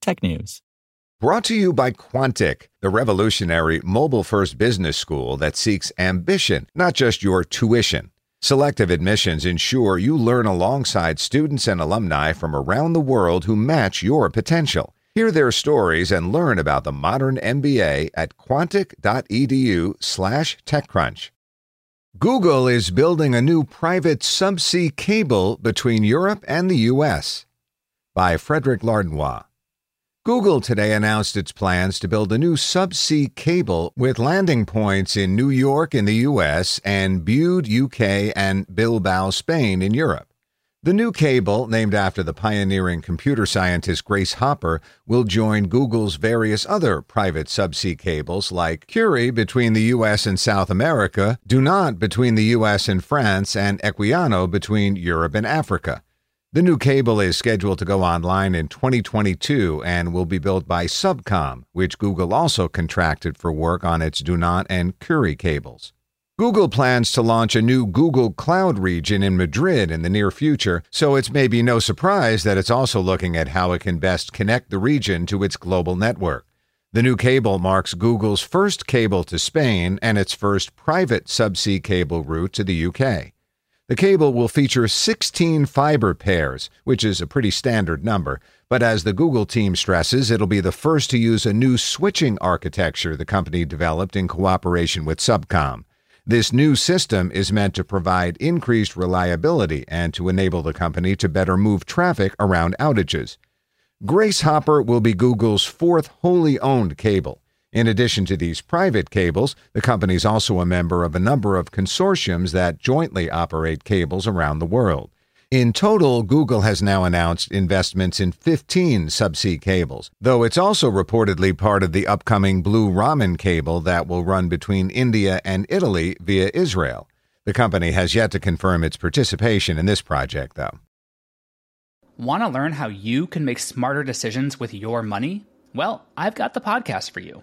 technews. Brought to you by Quantic, the revolutionary mobile first business school that seeks ambition, not just your tuition. Selective admissions ensure you learn alongside students and alumni from around the world who match your potential. Hear their stories and learn about the modern MBA at quantic.edu/slash TechCrunch. Google is building a new private subsea cable between Europe and the U.S. By Frederic Lardinois. Google today announced its plans to build a new subsea cable with landing points in New York in the U.S. and Bude, UK, and Bilbao, Spain in Europe. The new cable, named after the pioneering computer scientist Grace Hopper, will join Google's various other private subsea cables like Curie between the U.S. and South America, Dunant between the U.S. and France, and Equiano between Europe and Africa. The new cable is scheduled to go online in 2022 and will be built by Subcom, which Google also contracted for work on its Dunant and Curie cables. Google plans to launch a new Google Cloud region in Madrid in the near future, so it's maybe no surprise that it's also looking at how it can best connect the region to its global network. The new cable marks Google's first cable to Spain and its first private subsea cable route to the UK. The cable will feature 16 fiber pairs, which is a pretty standard number, but as the Google team stresses, it'll be the first to use a new switching architecture the company developed in cooperation with Subcom. This new system is meant to provide increased reliability and to enable the company to better move traffic around outages. Grace Hopper will be Google's fourth wholly owned cable. In addition to these private cables, the company is also a member of a number of consortiums that jointly operate cables around the world. In total, Google has now announced investments in 15 subsea cables, though it's also reportedly part of the upcoming Blue Raman cable that will run between India and Italy via Israel. The company has yet to confirm its participation in this project, though. Want to learn how you can make smarter decisions with your money? Well, I've got the podcast for you.